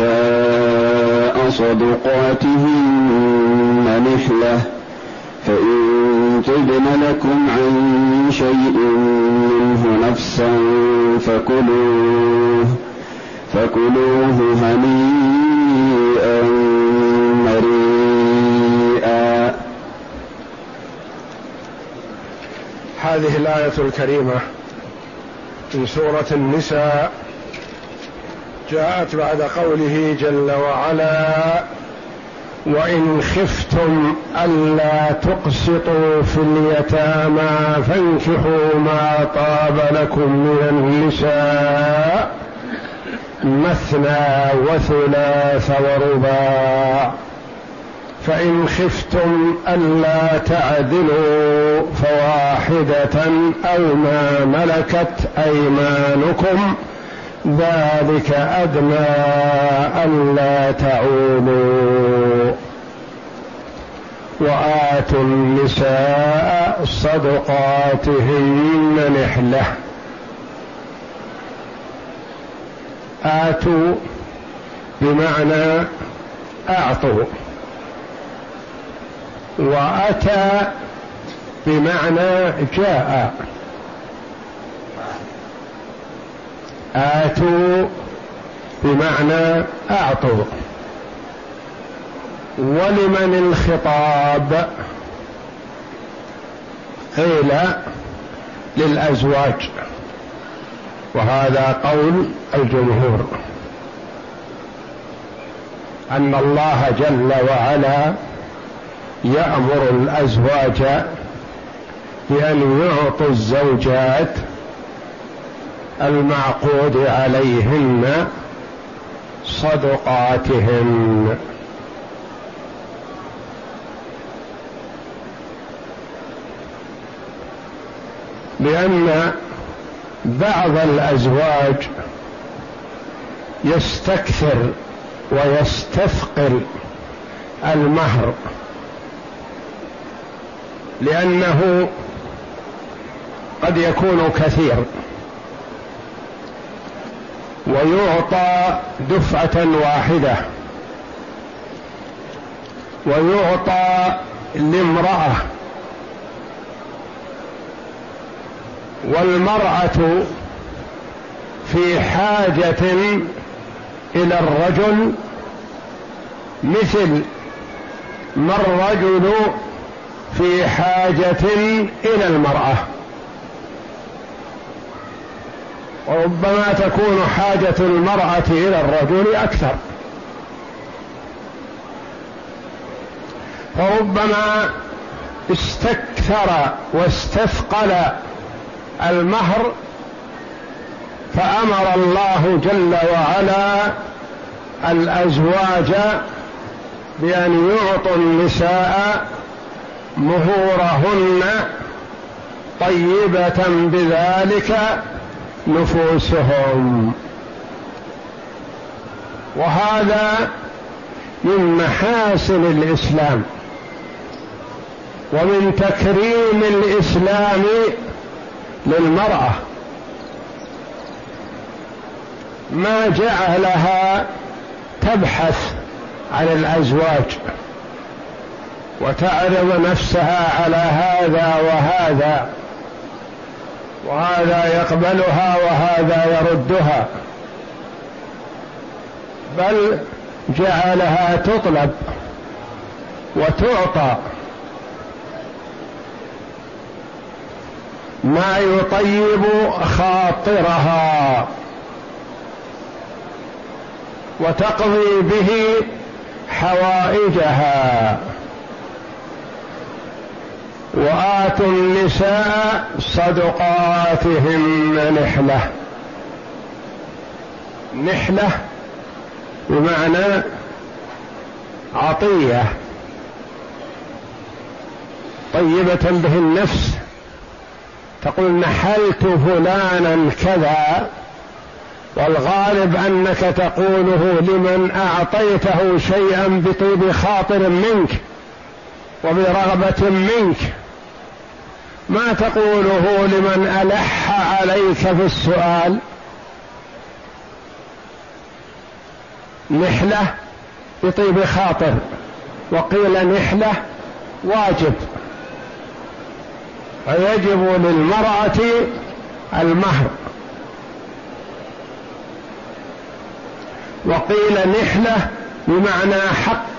النساء صدقاتهن نحلة فإن تبن لكم عن شيء منه نفسا فكلوه فكلوه هنيئا مريئا. هذه الآية الكريمة من سورة النساء. جاءت بعد قوله جل وعلا وإن خفتم ألا تقسطوا في اليتامى فانكحوا ما طاب لكم من النساء مثنى وثلاث ورباع. فإن خفتم ألا تعدلوا فواحدة أو ما ملكت أيمانكم ذلك أدنى ألا تعولوا. وآتوا النساء صدقاتهن نحلة. آتوا بمعنى أعطوا. وأتى بمعنى جاء. آتوا بمعنى أعطوا. ولمن الخطاب؟ قيل للأزواج. وهذا قول الجمهور. أن الله جل وعلا يأمر الأزواج بأن يعطوا الزوجات المعقود عليهن صدقاتهن. لأن بعض الأزواج يستكثر ويستثقل المهر لأنه قد يكون كثير. ويعطى دفعة واحدة. ويعطى لامرأة. والمرأة في حاجة إلى الرجل مثل ما الرجل في حاجة إلى المرأة. وربما تكون حاجة المرأة إلى الرجل أكثر. فربما استكثر واستثقل المهر فأمر الله جل وعلا الأزواج بأن يعطوا النساء مهورهن طيبة بذلك نفوسهم. وهذا من محاسن الإسلام. ومن تكريم الإسلام للمرأة. ما جعلها تبحث عن الأزواج. وتعرض نفسها على هذا وهذا. وهذا يقبلها وهذا يردها. بل جعلها تطلب وتعطى. ما يطيب خاطرها. وتقضي به حوائجها. وآتوا النساء صدقاتهن نحلة. نحلة بمعنى عطية. طيبة به النفس تقول نحلت فلانا كذا والغالب أنك تقوله لمن أعطيته شيئا بطيب خاطر منك وبرغبة منك. ما تقوله لمن ألح عليك في السؤال؟ نحلة بطيب خاطر وقيل نحلة واجب. فيجب للمرأة المهر. وقيل نحلة بمعنى حق.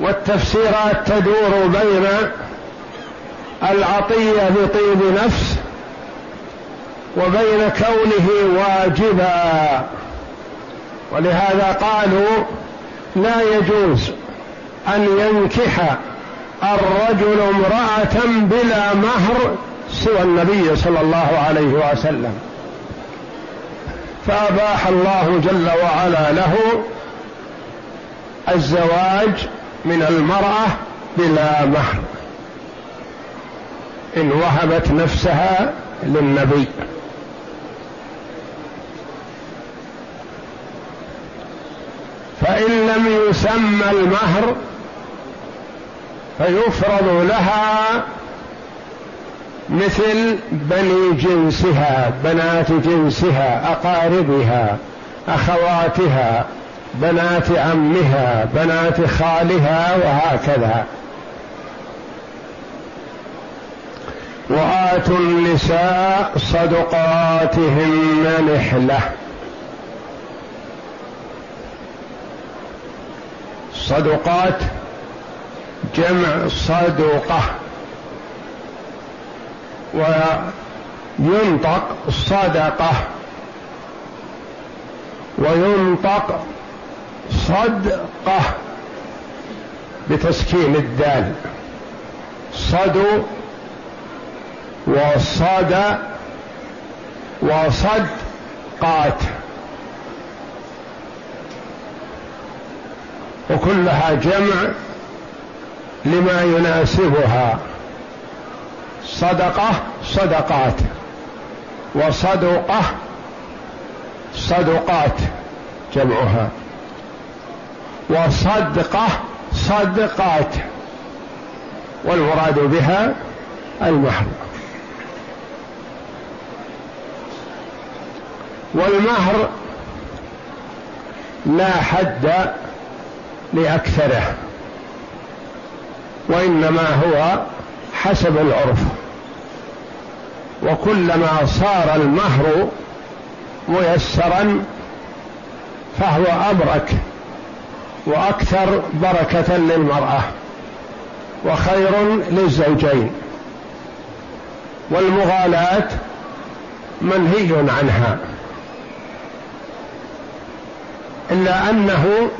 والتفسيرات تدور بين العطية بطيب نفس وبين كونه واجبا. ولهذا قالوا لا يجوز أن ينكح الرجل امرأة بلا مهر سوى النبي صلى الله عليه وسلم. فأباح الله جل وعلا له الزواج من المرأة بلا مهر إن وهبت نفسها للنبي. فإن لم يسمى المهر فيفرض لها مثل بني جنسها بنات جنسها أقاربها أخواتها. بنات عمها بنات خالها وهكذا. وآتوا النساء صدقاتهن نحلة. صدقات جمع صدقة. وينطق صدقة. وينطق صدقة بتسكين الدال. صدو وصد وصدقات. وكلها جمع لما يناسبها. صدقة صدقات. وصدقة صدقات جمعها. وصدقة صدقات والمراد بها المهر. والمهر لا حد لأكثره وإنما هو حسب العرف. وكلما صار المهر ميسرا فهو ابرك وأكثر بركة للمرأة وخير للزوجين. والمغالاة منهي عنها. إلا أنه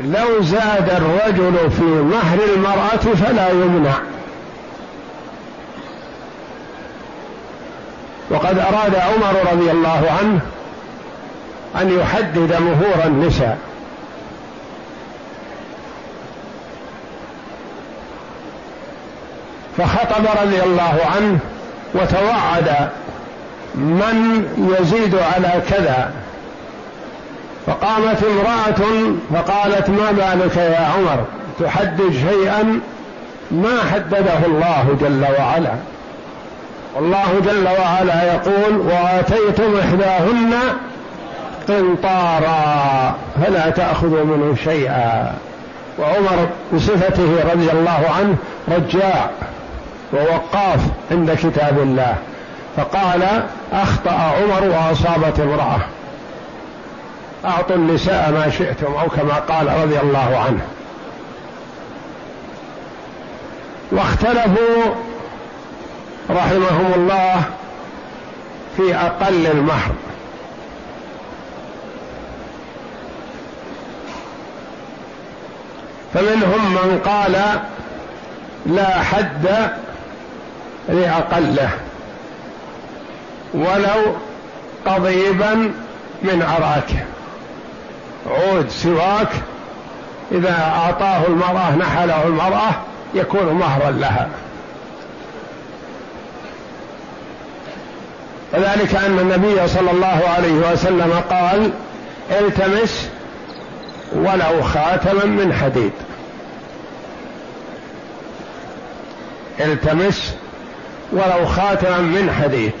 لو زاد الرجل في مهر المرأة فلا يمنع. وقد أراد عمر رضي الله عنه أن يحدد مهور النساء. فخطب رضي الله عنه وتوعد من يزيد على كذا. فقامت امرأة فقالت ما بالك يا عمر؟ تحدد شيئا ما حدده الله جل وعلا. والله جل وعلا يقول وآتيتم إحداهن قنطارا فلا تأخذوا منه شيئا. وعمر بصفته رضي الله عنه رجاع ووقاف عند كتاب الله فقال أخطأ عمر وأصابت امرأة. أعطوا النساء ما شئتم أو كما قال رضي الله عنه. واختلفوا رحمهم الله في أقل المهر. فمنهم من قال لا حد لأقله ولو قضيبا من عراك عود سواك. إذا أعطاه المرأة نحله المرأة يكون مهرا لها. وذلك أن النبي صلى الله عليه وسلم قال التمس ولو خاتما من حديد. التمس ولو خاتما من حديد.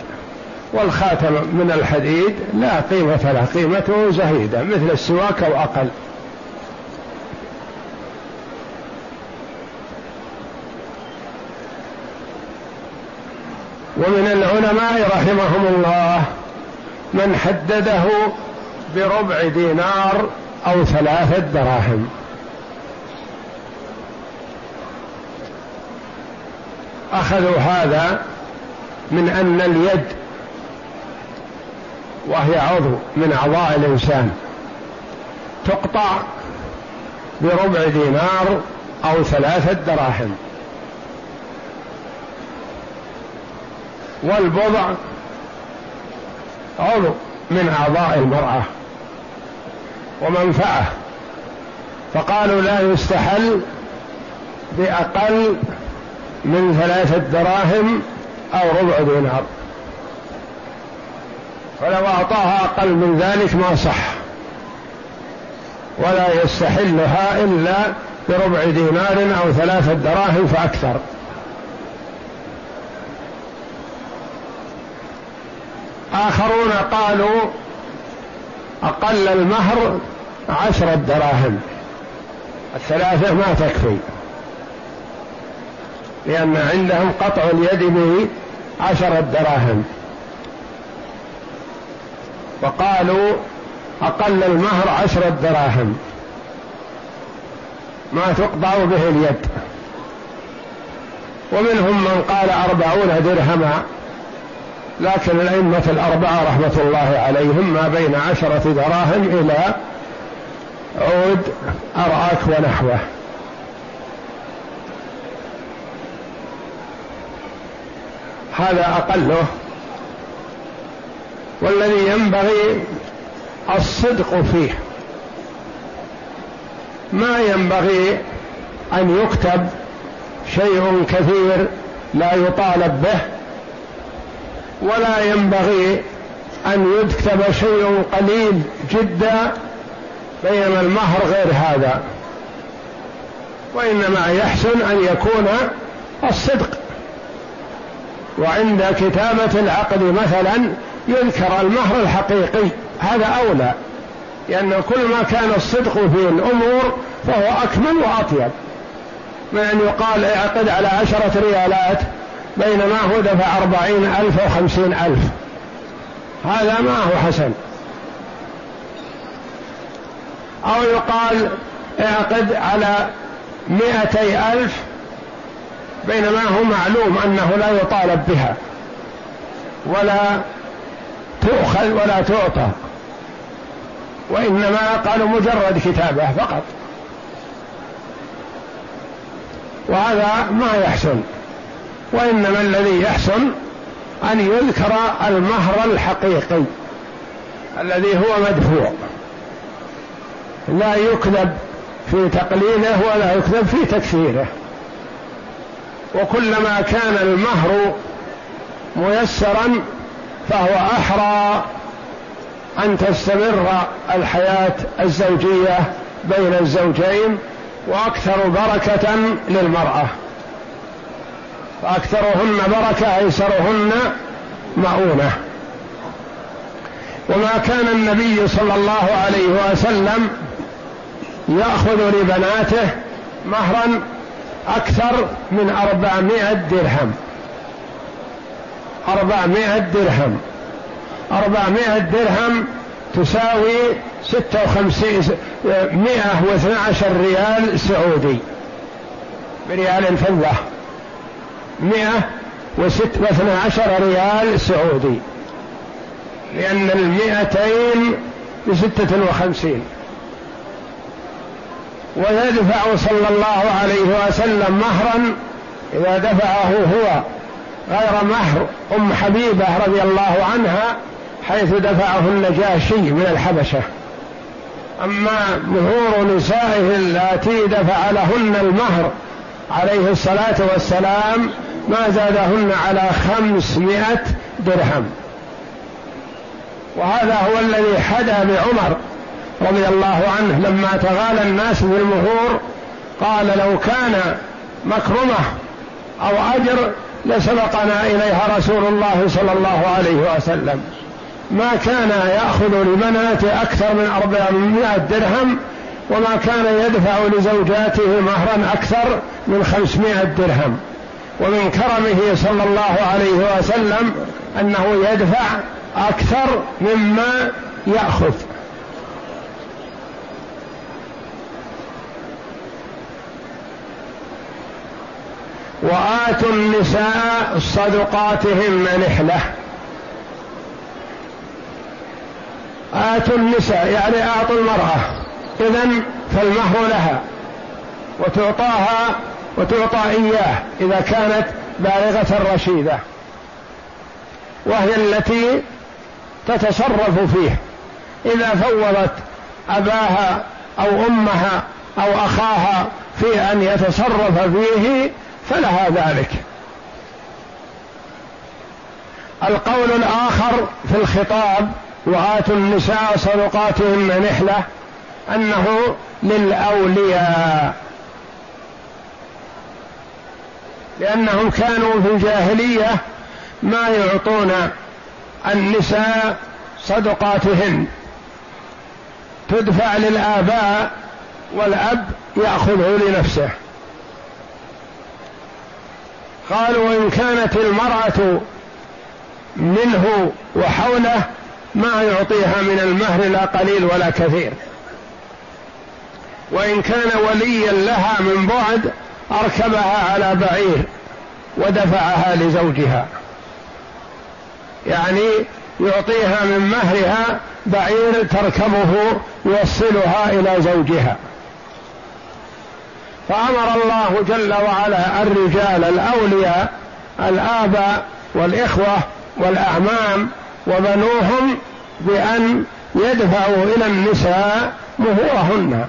والخاتم من الحديد لا قيمة له قيمته زهيدة مثل السواك أو أقل. ومن العلماء رحمهم الله من حدده بربع دينار أو ثلاثة دراهم. أخذوا هذا من أن اليد وهي عضو من أعضاء الإنسان. تقطع بربع دينار أو ثلاثة دراهم. والبضع عضو من أعضاء المرأة. ومنفعه. فقالوا لا يستحل بأقل من ثلاثة دراهم أو ربع دينار. فلو أعطاها أقل من ذلك ما صح. ولا يستحلها إلا بربع دينار أو ثلاثة دراهم فأكثر. آخرون قالوا أقل المهر عشرة دراهم الثلاثة ما تكفي. لأن عندهم قطع اليد بعشرة دراهم وقالوا أقل المهر عشرة دراهم ما تقطع به اليد. ومنهم من قال أربعون درهما. لكن الأئمة الأربعة رحمة الله عليهم ما بين عشرة دراهم إلى عود أرعاك ونحوه. هذا أقله. والذي ينبغي الصدق فيه. ما ينبغي أن يكتب شيء كثير لا يطالب به. ولا ينبغي أن يكتب شيء قليل جدا بينما المهر غير هذا. وإنما يحسن أن يكون الصدق. وعند كتابة العقد مثلا يذكر المهر الحقيقي هذا أولى لأن كل ما كان الصدق في الأمور فهو أكمل وأطيب. من أن يقال اعقد على عشرة ريالات بينما هو دفع أربعين ألف أو خمسين ألف. هذا ما هو حسن. أو يقال اعقد على مئتي ألف بينما هو معلوم أنه لا يطالب بها. ولا تؤخذ ولا تعطى. وإنما قالوا مجرد كتابة فقط. وهذا ما يحسن. وإنما الذي يحسن أن يذكر المهر الحقيقي الذي هو مدفوع. لا يكذب في تقليله ولا يكذب في تكثيره وكلما كان المهر ميسرا فهو أحرى أن تستمر الحياة الزوجية بين الزوجين وأكثر بركة للمرأة. فاكثرهن بركة ايسرهن مؤونة. وما كان النبي صلى الله عليه وسلم يأخذ لبناته مهرا أكثر من أربعمائة درهم. أربعمائة درهم. أربعمائة درهم تساوي ستة وخمسين مئة واثنى عشر ريال سعودي. بريال فضة. مئة وست واثنى عشر ريال سعودي. لأن المئتين بستة وخمسين. ويدفع صلى الله عليه وسلم مهرا إذا دفعه هو غير مهر أم حبيبة رضي الله عنها حيث دفعه النجاشي من الحبشة. أما مهور نسائه اللاتي دفع لهن المهر عليه الصلاة والسلام ما زادهن على خمسمائة درهم. وهذا هو الذي حدا بعمر رضي الله عنه لما تغالى الناس في المهور قال لو كان مكرمة أو أجر لسبقنا إليها رسول الله صلى الله عليه وسلم. ما كان يأخذ لبناته أكثر من أربعمائة درهم وما كان يدفع لزوجاته مهرا أكثر من خمسمائة درهم. ومن كرمه صلى الله عليه وسلم أنه يدفع أكثر مما يأخذ. وآتوا النساء صدقاتهن نحلة. آتوا النساء يعني أعطوا المرأة. إذا فالمهر لها. وتعطاها وتعطى إياه إذا كانت بالغة رشيدة. وهي التي تتصرف فيه. إذا فوضت أباها أو أمها أو أخاها في أن يتصرف فيه فلها ذلك. القول الآخر في الخطاب وآتوا النساء صدقاتهن نحلة أنه للأولياء. لأنهم كانوا في الجاهلية ما يعطون النساء صدقاتهن. تدفع للآباء والأب يأخذه لنفسه. قالوا وإن كانت المرأة منه وحوله ما يعطيها من المهر لا قليل ولا كثير. وإن كان وليا لها من بعد أركبها على بعير ودفعها لزوجها. يعني يعطيها من مهرها بعير تركبه يوصلها إلى زوجها. فأمر الله جل وعلا الرجال الأولياء الآباء والإخوة والأعمام وبنوهم بأن يدفعوا إلى النساء مهورهن.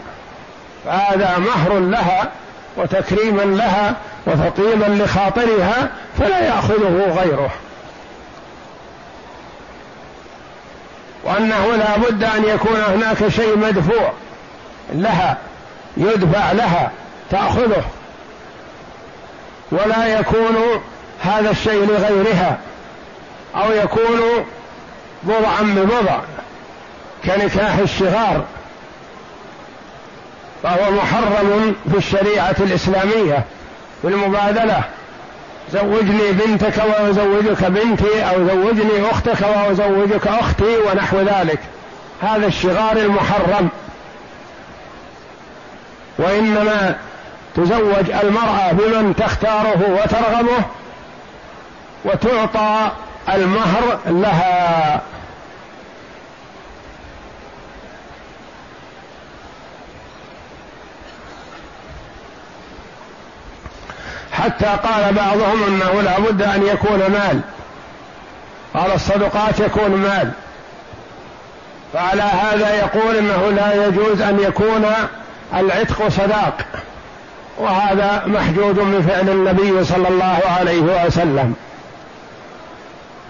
فهذا مهر لها وتكريما لها وتطيبا لخاطرها فلا يأخذه غيره. وأنه لا بد أن يكون هناك شيء مدفوع لها يدفع لها تأخذه. ولا يكون هذا الشيء لغيرها أو يكون بضعا ببضع كنكاح الشغار فهو محرم في الشريعة الإسلامية في المبادلة. زوجني بنتك وأزوجك بنتي أو زوجني أختك وأزوجك أختي ونحو ذلك. هذا الشغار المحرم. وإنما تزوج المرأة بمن تختاره وترغبه وتعطى المهر لها. حتى قال بعضهم أنه لا بد أن يكون مال. قال الصدقات يكون مال. فعلى هذا يقول إنه لا يجوز أن يكون العتق صداق. وهذا محجوج من فعل النبي صلى الله عليه وسلم.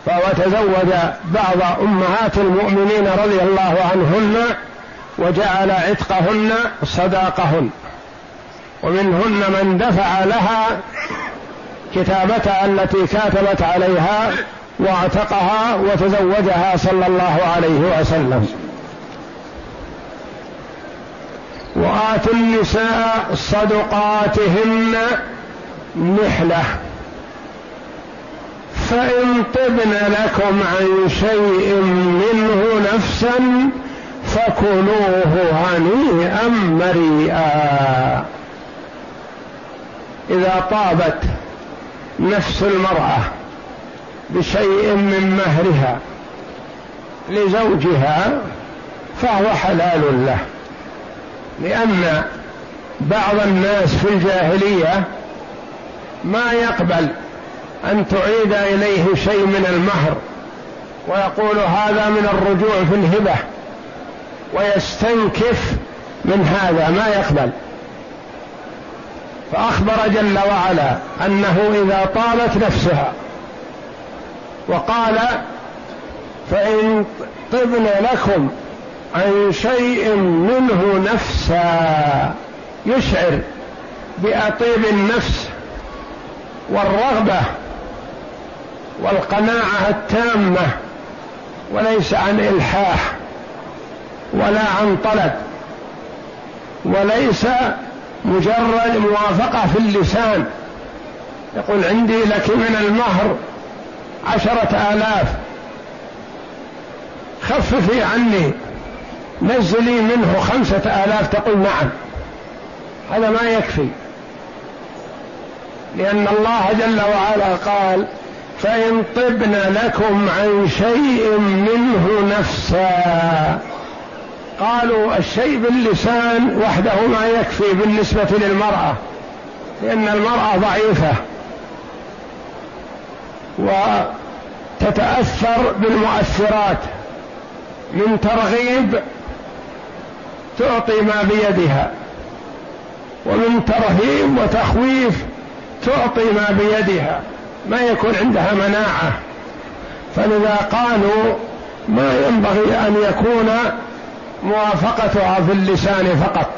فهو تزوج بعض أمهات المؤمنين رضي الله عنهن وجعل عتقهن صداقهن. ومنهن من دفع لها كتابتها التي كاتبت عليها واعتقها وتزوجها صلى الله عليه وسلم. وآتوا النساء صدقاتهن نحلة. فإن طبن لكم عن شيء منه نفسا فكلوه هنيئا مريئا. إذا طابت نفس المرأة بشيء من مهرها لزوجها فهو حلال له. لأن بعض الناس في الجاهلية ما يقبل أن تعيد إليه شيء من المهر ويقول هذا من الرجوع في الهبة ويستنكف من هذا ما يقبل. فأخبر جل وعلا أنه إذا طالت نفسها وقال فإن طبن لكم عن شيء منه نفسا يشعر بأطيب النفس والرغبة والقناعة التامة وليس عن إلحاح ولا عن طلب وليس مجرد موافقة في اللسان. يقول عندي لك من المهر عشرة آلاف. خففي عني. نزلي منه خمسة آلاف. تقول نعم. هذا ما يكفي. لأن الله جل وعلا قال فإن طبن لكم عن شيء منه نفسا. قالوا الشيء باللسان وحده ما يكفي بالنسبة للمرأة لأن المرأة ضعيفة. وتتأثر بالمؤثرات. من ترغيب تعطي ما بيدها. ومن ترهيب وتخويف تعطي ما بيدها. ما يكون عندها مناعة. فلذا قالوا ما ينبغي أن يكون موافقتها في اللسان فقط.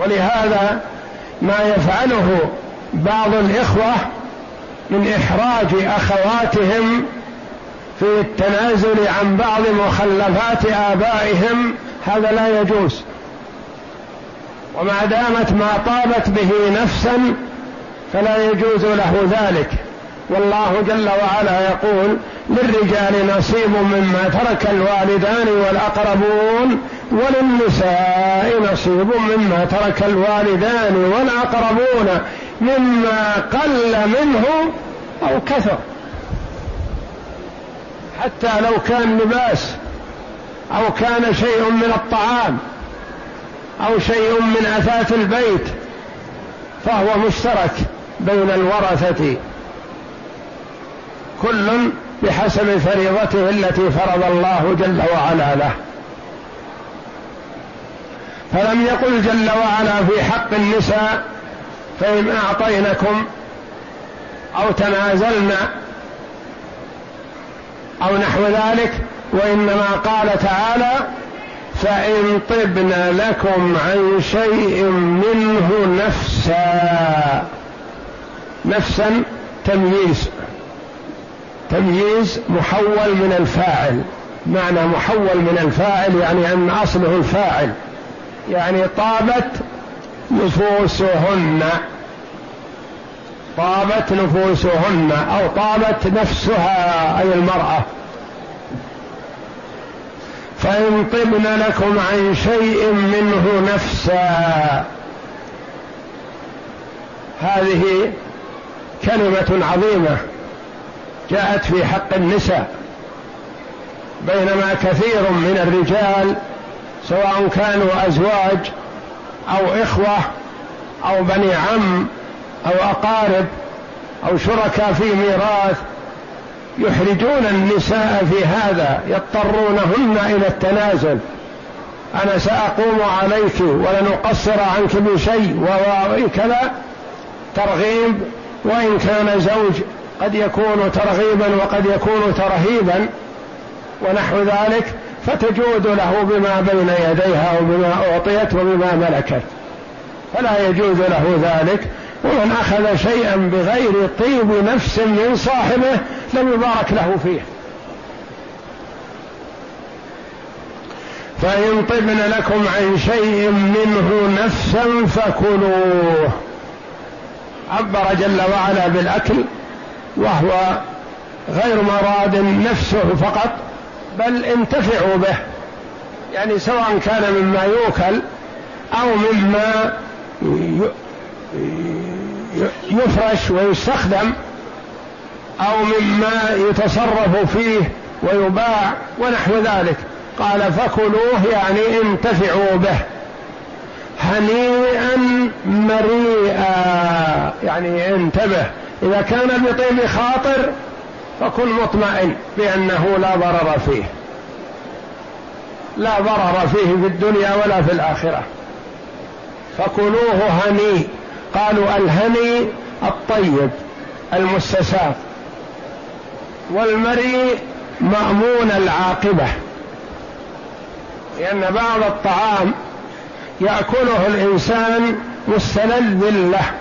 ولهذا ما يفعله بعض الإخوة من إحراج أخواتهم في التنازل عن بعض مخلفات آبائهم هذا لا يجوز. وما دامت ما طابت به نفسا فلا يجوز له ذلك. والله جل وعلا يقول للرجال نصيب مما ترك الوالدان والأقربون وللنساء نصيب مما ترك الوالدان والأقربون مما قل منه أو كثر. حتى لو كان لباس أو كان شيء من الطعام أو شيء من اثاث البيت فهو مشترك بين الورثة كل بحسب فريضته التي فرض الله جل وعلا له. فلم يقل جل وعلا في حق النساء فإن أعطينكم أو تنازلنا أو نحو ذلك وإنما قال تعالى فإن طبن لكم عن شيء منه نفسا. نفسا تمييز. تمييز محول من الفاعل. معنى محول من الفاعل يعني أن أصله الفاعل. يعني طابت نفوسهن. طابت نفوسهن أو طابت نفسها أي المرأة. فإن طبن لكم عن شيء منه نفسا. هذه كلمة عظيمة. جاءت في حق النساء بينما كثير من الرجال سواء كانوا أزواج أو إخوة أو بني عم أو أقارب أو شركاء في ميراث يحرجون النساء في هذا يضطرونهن إلى التنازل. أنا سأقوم عليك ولن اقصر عنك بشيء وكذا ترغيب وإن كان زوج قد يكون ترغيبا وقد يكون ترهيبا ونحو ذلك فتجود له بما بين يديها وبما أعطيت وبما ملكت. فلا يجوز له ذلك. ومن أخذ شيئا بغير طيب نفس من صاحبه لم يبارك له فيه. فإن طبن لكم عن شيء منه نفسا فكلوه. عبر جل وعلا بالأكل وهو غير مراد نفسه فقط بل انتفعوا به يعني سواء كان مما يؤكل أو مما يفرش ويستخدم أو مما يتصرف فيه ويباع ونحو ذلك. قال فكلوه يعني انتفعوا به. هنيئا مريئا يعني انتبه. إذا كان بطيب خاطر فكن مطمئن بأنه لا ضرر فيه. لا ضرر فيه في الدنيا ولا في الآخرة. فكلوه هني. قالوا الهني الطيب المستساغ. والمريء مأمون العاقبة. لأن بعض الطعام يأكله الإنسان مستلذ له.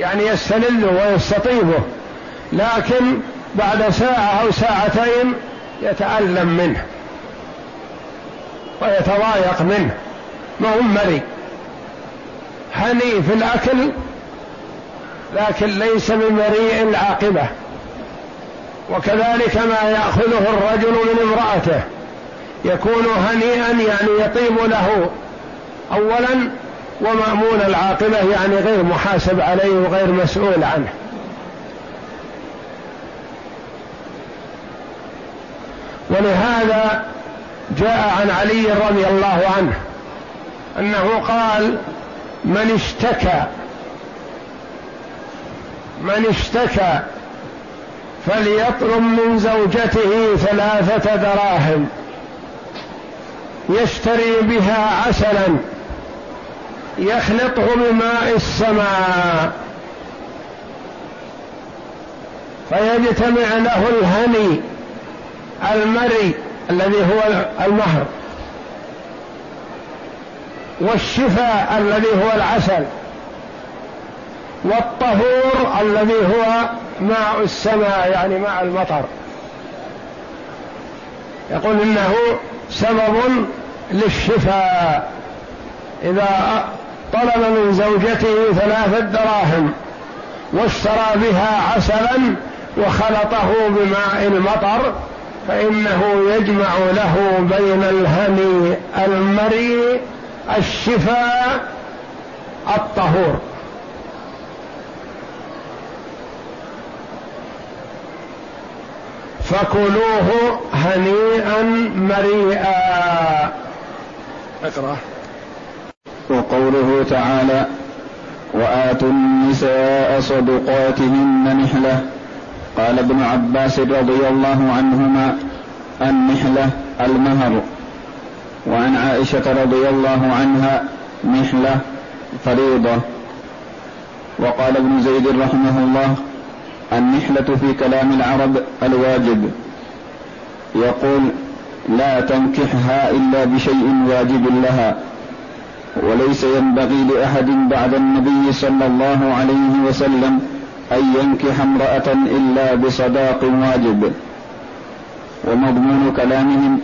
يعني يستلذه ويستطيبه لكن بعد ساعة أو ساعتين يتألم منه ويتضايق منه. ما هو مري؟ هني في الأكل لكن ليس بمريء العاقبة. وكذلك ما يأخذه الرجل من امرأته يكون هنيئا يعني يطيب له. اولا ومأمون العاقبة يعني غير محاسب عليه وغير مسؤول عنه. ولهذا جاء عن علي رضي الله عنه أنه قال من اشتكى من اشتكى فليطلب من زوجته ثلاثة دراهم يشتري بها عسلا يخلطه بماء السماء. فيجتمع له الهني المري الذي هو المهر والشفاء الذي هو العسل والطهور الذي هو ماء السماء يعني ماء المطر. يقول إنه سبب للشفاء. إذا طلب من زوجته ثلاثة دراهم واشترى بها عسلا وخلطه بماء المطر فإنه يجمع له بين الهني المريء الشفاء الطهور. فكلوه هنيئا مريئا. أقرأ. وقوله تعالى وآتوا النساء صدقاتهن نحلة. قال ابن عباس رضي الله عنهما النحلة المهر. وعن عائشة رضي الله عنها نحلة فريضة. وقال ابن زيد رحمه الله النحلة في كلام العرب الواجب. يقول لا تنكحها إلا بشيء واجب لها. وليس ينبغي لأحد بعد النبي صلى الله عليه وسلم أن ينكح امرأة إلا بصداق واجب. ومضمون كلامهم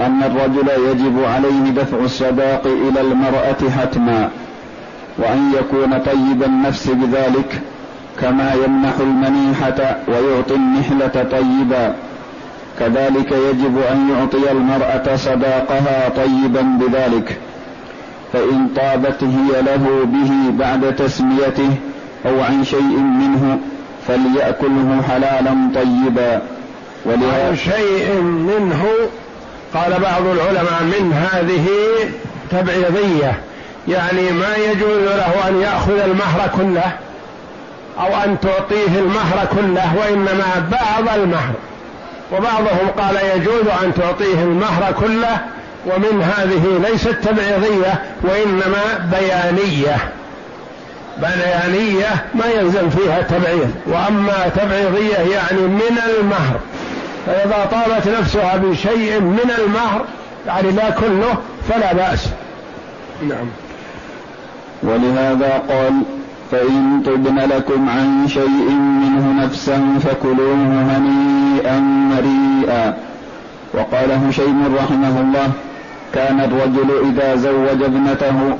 أن الرجل يجب عليه دفع الصداق إلى المرأة حتما وأن يكون طيب النفس بذلك كما يمنح المنيحة ويعطي النحلة طيبا. كذلك يجب أن يعطي المرأة صداقها طيبا بذلك. فإن طابت هي له به بعد تسميته أو عن شيء منه فليأكله حلالا طيبا. ولهذا شيء منه قال بعض العلماء من هذه تبعيضية يعني ما يجوز له أن يأخذ المهر كله أو أن تعطيه المهر كله وإنما بعض المهر. وبعضهم قال يجوز أن تعطيه المهر كله ومن هذه ليست تبعيضية وإنما بيانية. بيانية ما يلزم فيها تبعيض وأما تبعيضية يعني من المهر. فإذا طالت نفسها بشيء من المهر يعني لا كله فلا بأس. نعم. ولهذا قال فإن طبن لكم عن شيء منه نفسا فكلوه هنيئا مريئا. وقال هشيم رحمه الله كان الرجل إذا زوج ابنته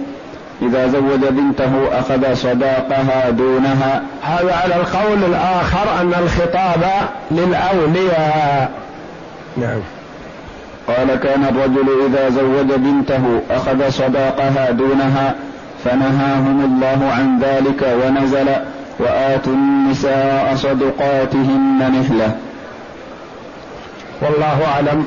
إذا زوج بنته أخذ صداقها دونها. هذا على القول الآخر أن الخطاب للأولياء. نعم. قال كان الرجل إذا زوج بنته أخذ صداقها دونها فنهاهم الله عن ذلك ونزل وآتوا النساء صدقاتهن نحلة. والله أعلم.